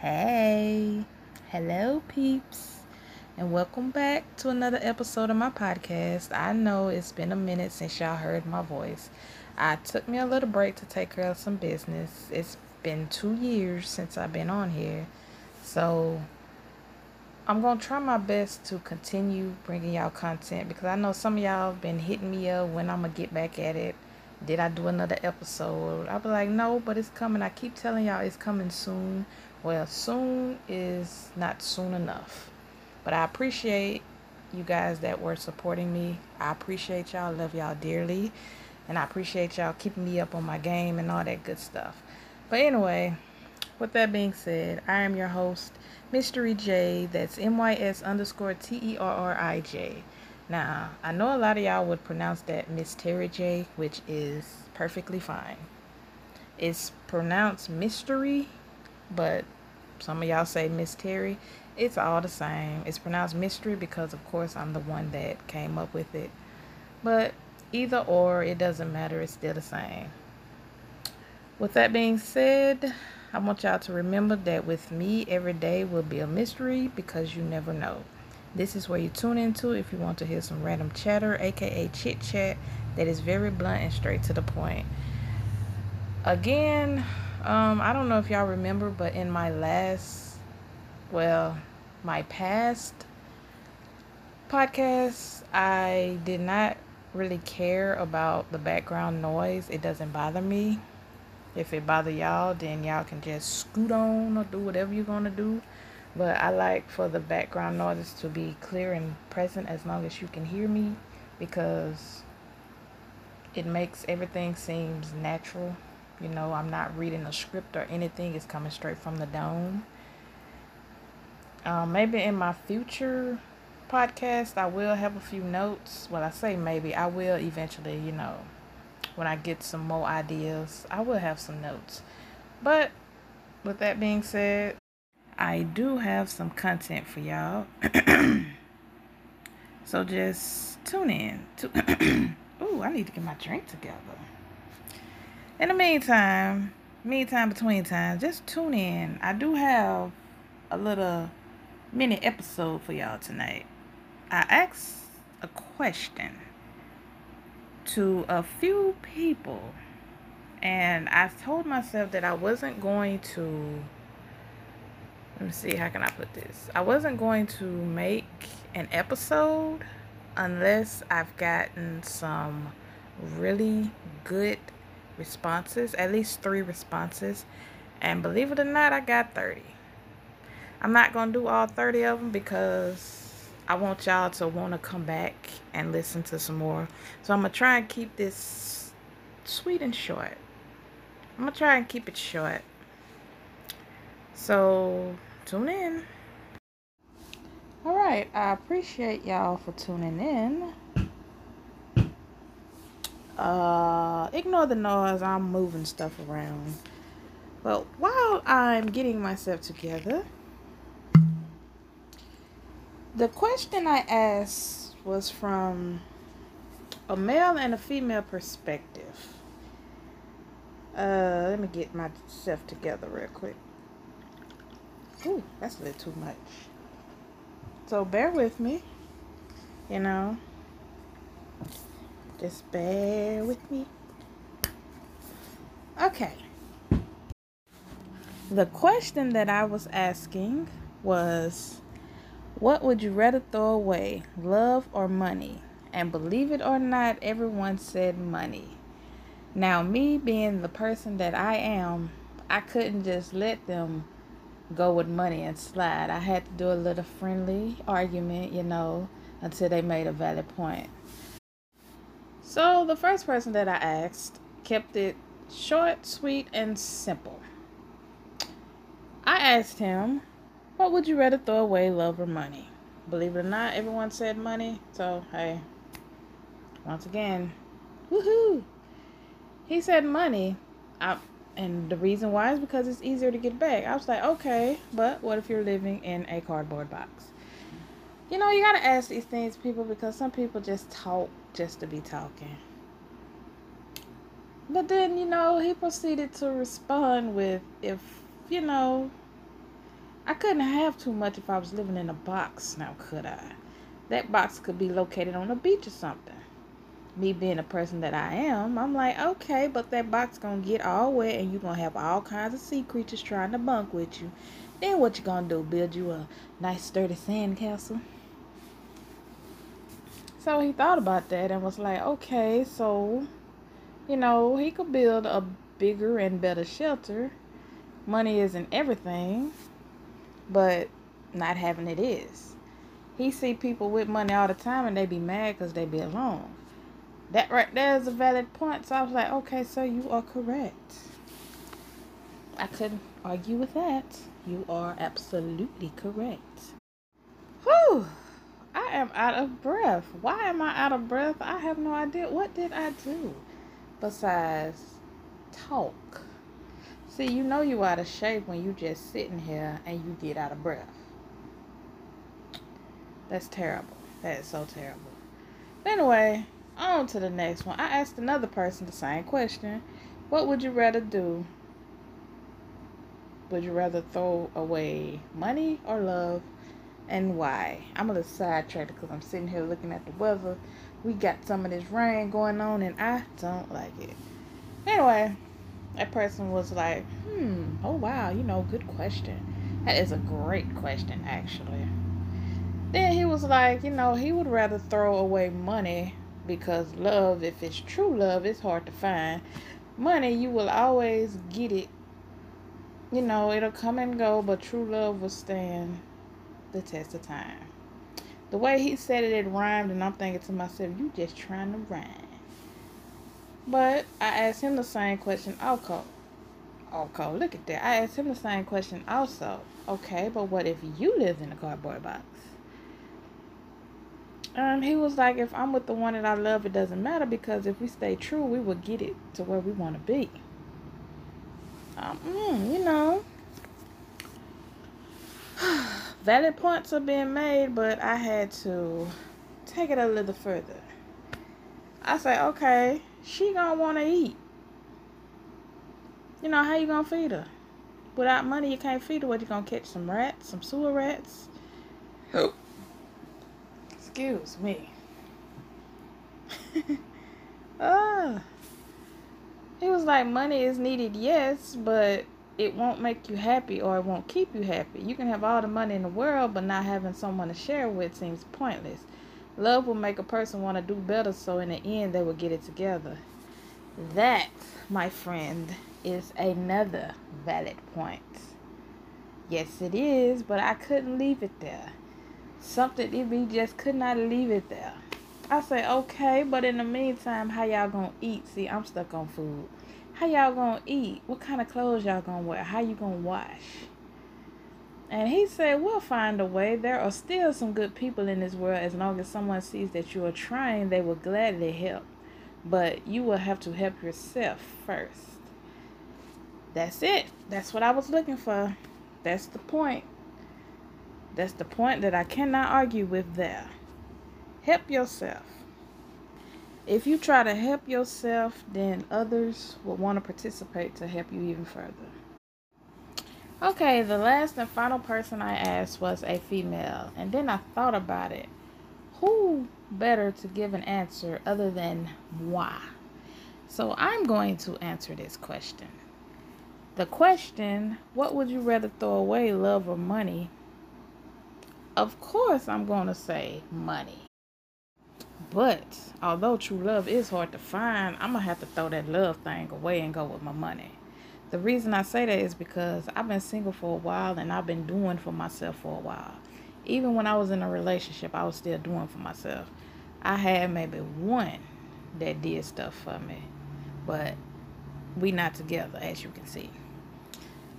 Hey, hello, peeps, and welcome back to another episode of my podcast. I know it's been a minute since y'all heard my voice. I took me a little break to take care of some business. It's been two years since I've been on here, so I'm gonna try my best to continue bringing y'all content because I know some of y'all have been hitting me up when I'm gonna get back at it. Did I do another episode? I'll be like, no, but it's coming. I keep telling y'all it's coming soon. Well, soon is not soon enough. But I appreciate you guys that were supporting me. I appreciate y'all, love y'all dearly. And I appreciate y'all keeping me up on my game and all that good stuff. But anyway, with that being said, I am your host, Mystery J. That's M Y S underscore T E R R I J. Now, I know a lot of y'all would pronounce that Miss Terry J, which is perfectly fine. It's pronounced mystery, but some of y'all say Miss Terry. It's all the same. It's pronounced mystery because, of course, I'm the one that came up with it. But either or, it doesn't matter. It's still the same. With that being said, I want y'all to remember that with me, every day will be a mystery because you never know. This is where you tune into if you want to hear some random chatter, aka chit chat, that is very blunt and straight to the point. Again, um, I don't know if y'all remember, but in my last, well, my past podcast, I did not really care about the background noise. It doesn't bother me. If it bother y'all, then y'all can just scoot on or do whatever you're gonna do. But I like for the background noises to be clear and present as long as you can hear me because it makes everything seems natural. You know, I'm not reading a script or anything. It's coming straight from the dome. Um, maybe in my future podcast, I will have a few notes. Well, I say maybe. I will eventually, you know, when I get some more ideas, I will have some notes. But with that being said, I do have some content for y'all. so just tune in. To Ooh, I need to get my drink together. In the meantime, meantime between times, just tune in. I do have a little mini episode for y'all tonight. I asked a question to a few people. And I told myself that I wasn't going to let me see how can I put this. I wasn't going to make an episode unless I've gotten some really good responses, at least 3 responses. And believe it or not, I got 30. I'm not going to do all 30 of them because I want y'all to want to come back and listen to some more. So I'm going to try and keep this sweet and short. I'm going to try and keep it short. So tune in. All right. I appreciate y'all for tuning in. Uh, ignore the noise. I'm moving stuff around. But while I'm getting myself together, the question I asked was from a male and a female perspective. Uh, let me get myself together real quick. Ooh, that's a little too much. So bear with me. You know, just bear with me. Okay. The question that I was asking was what would you rather throw away, love or money? And believe it or not, everyone said money. Now, me being the person that I am, I couldn't just let them go with money and slide. I had to do a little friendly argument, you know, until they made a valid point. So, the first person that I asked kept it short, sweet, and simple. I asked him, what would you rather throw away, love or money? Believe it or not, everyone said money. So, hey, once again, woohoo! He said money. I, and the reason why is because it's easier to get back. I was like, okay, but what if you're living in a cardboard box? You know, you gotta ask these things, people, because some people just talk just to be talking. But then, you know, he proceeded to respond with, if, you know, I couldn't have too much if I was living in a box, now could I? That box could be located on a beach or something. Me being a person that I am, I'm like, okay, but that box gonna get all wet and you're gonna have all kinds of sea creatures trying to bunk with you. Then what you gonna do? Build you a nice sturdy sand castle? So he thought about that and was like, okay, so, you know, he could build a bigger and better shelter. Money isn't everything, but not having it is. He see people with money all the time and they be mad because they be alone. That right there is a valid point. So I was like, okay, so you are correct. I couldn't argue with that. You are absolutely correct. Whew. I am out of breath. Why am I out of breath? I have no idea. What did I do besides talk? See, you know you out of shape when you just sitting here and you get out of breath. That's terrible. That is so terrible. Anyway, on to the next one. I asked another person the same question. What would you rather do? Would you rather throw away money or love? And why? I'm a little sidetracked because I'm sitting here looking at the weather. We got some of this rain going on and I don't like it. Anyway, that person was like, hmm, oh wow, you know, good question. That is a great question, actually. Then he was like, you know, he would rather throw away money because love, if it's true love, it's hard to find. Money, you will always get it. You know, it'll come and go, but true love will stand the test of time. The way he said it, it rhymed, and I'm thinking to myself, you just trying to rhyme. But I asked him the same question also. Okay, look at that. I asked him the same question also. Okay, but what if you live in a cardboard box? Um, he was like, if I'm with the one that I love, it doesn't matter because if we stay true, we will get it to where we want to be. Um, mm, you know, valid points are being made, but I had to take it a little further. I say, okay, she gonna want to eat. You know, how you gonna feed her? Without money, you can't feed her. What, you gonna catch some rats, some sewer rats? Oh. Excuse me. ah. He was like, money is needed, yes, but it won't make you happy or it won't keep you happy. You can have all the money in the world, but not having someone to share with seems pointless. Love will make a person want to do better, so in the end, they will get it together. That, my friend, is another valid point. Yes, it is, but I couldn't leave it there something if we just could not leave it there. I say, okay, but in the meantime, how y'all gonna eat? See, I'm stuck on food. How y'all gonna eat? What kind of clothes y'all gonna wear? How you gonna wash? And he said, We'll find a way. There are still some good people in this world. As long as someone sees that you are trying, they will gladly help. But you will have to help yourself first. That's it. That's what I was looking for. That's the point. That's the point that I cannot argue with there. Help yourself. If you try to help yourself, then others will want to participate to help you even further. Okay, the last and final person I asked was a female, and then I thought about it. Who better to give an answer other than moi? So I'm going to answer this question. The question, what would you rather throw away, love or money, of course, I'm going to say money. But although true love is hard to find, I'm going to have to throw that love thing away and go with my money. The reason I say that is because I've been single for a while and I've been doing for myself for a while. Even when I was in a relationship, I was still doing for myself. I had maybe one that did stuff for me, but we not together, as you can see.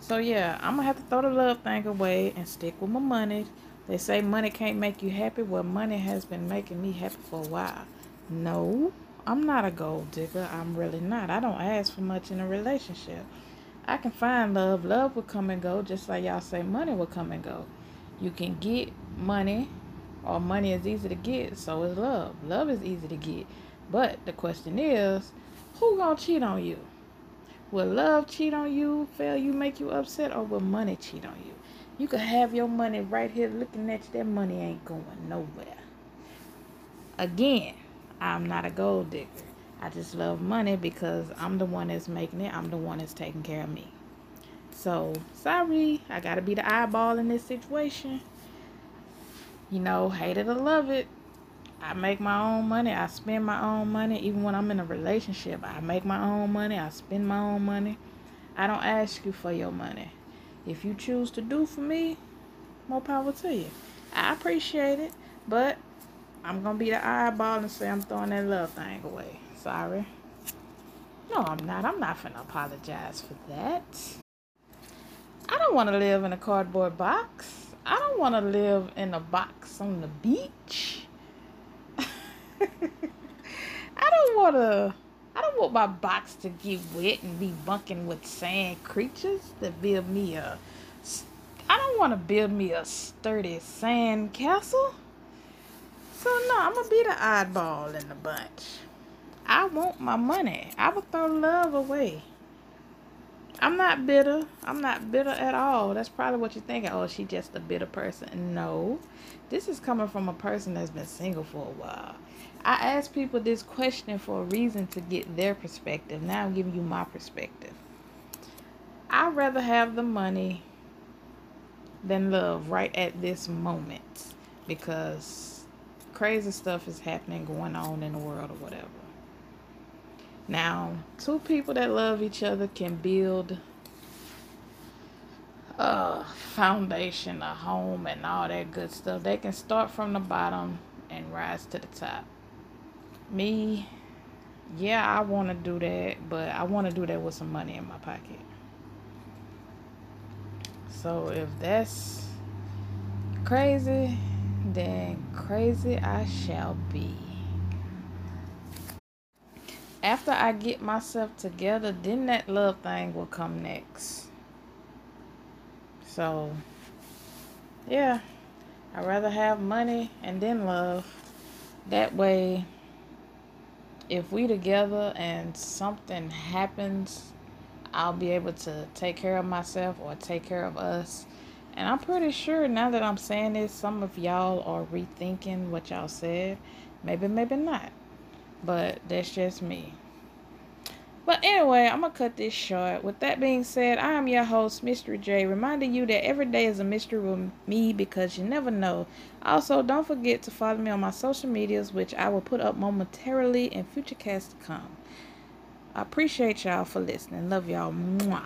So yeah, I'm gonna have to throw the love thing away and stick with my money they say money can't make you happy. Well, money has been making me happy for a while. No, I'm not a gold digger. I'm really not. I don't ask for much in a relationship. I can find love. Love will come and go, just like y'all say money will come and go. You can get money, or money is easy to get, so is love. Love is easy to get. But the question is, who gonna cheat on you? Will love cheat on you, fail you, make you upset, or will money cheat on you? You could have your money right here looking at you. That money ain't going nowhere. Again, I'm not a gold digger. I just love money because I'm the one that's making it. I'm the one that's taking care of me. So, sorry, I gotta be the eyeball in this situation. You know, hate it or love it. I make my own money. I spend my own money. Even when I'm in a relationship, I make my own money. I spend my own money. I don't ask you for your money. If you choose to do for me, more power to you. I appreciate it, but I'm gonna be the eyeball and say I'm throwing that love thing away. Sorry. No, I'm not. I'm not gonna apologize for that. I don't want to live in a cardboard box. I don't want to live in a box on the beach. I don't want to. I don't want my box to get wet and be bunking with sand creatures that build me a. I don't want to build me a sturdy sand castle. So no, I'm gonna be the oddball in the bunch. I want my money. I would throw love away. I'm not bitter. I'm not bitter at all. That's probably what you're thinking. Oh, she just a bitter person. No. This is coming from a person that's been single for a while. I ask people this question for a reason to get their perspective. Now I'm giving you my perspective. I'd rather have the money than love right at this moment because crazy stuff is happening going on in the world or whatever. Now, two people that love each other can build a foundation, a home, and all that good stuff. They can start from the bottom and rise to the top. Me, yeah, I want to do that, but I want to do that with some money in my pocket. So if that's crazy, then crazy I shall be after I get myself together, then that love thing will come next. So, yeah, I'd rather have money and then love. That way, if we together and something happens, I'll be able to take care of myself or take care of us. And I'm pretty sure now that I'm saying this, some of y'all are rethinking what y'all said. Maybe, maybe not. But that's just me. But anyway, I'm going to cut this short. With that being said, I am your host, Mystery J, reminding you that every day is a mystery with me because you never know. Also, don't forget to follow me on my social medias, which I will put up momentarily in future casts to come. I appreciate y'all for listening. Love y'all. Mwah.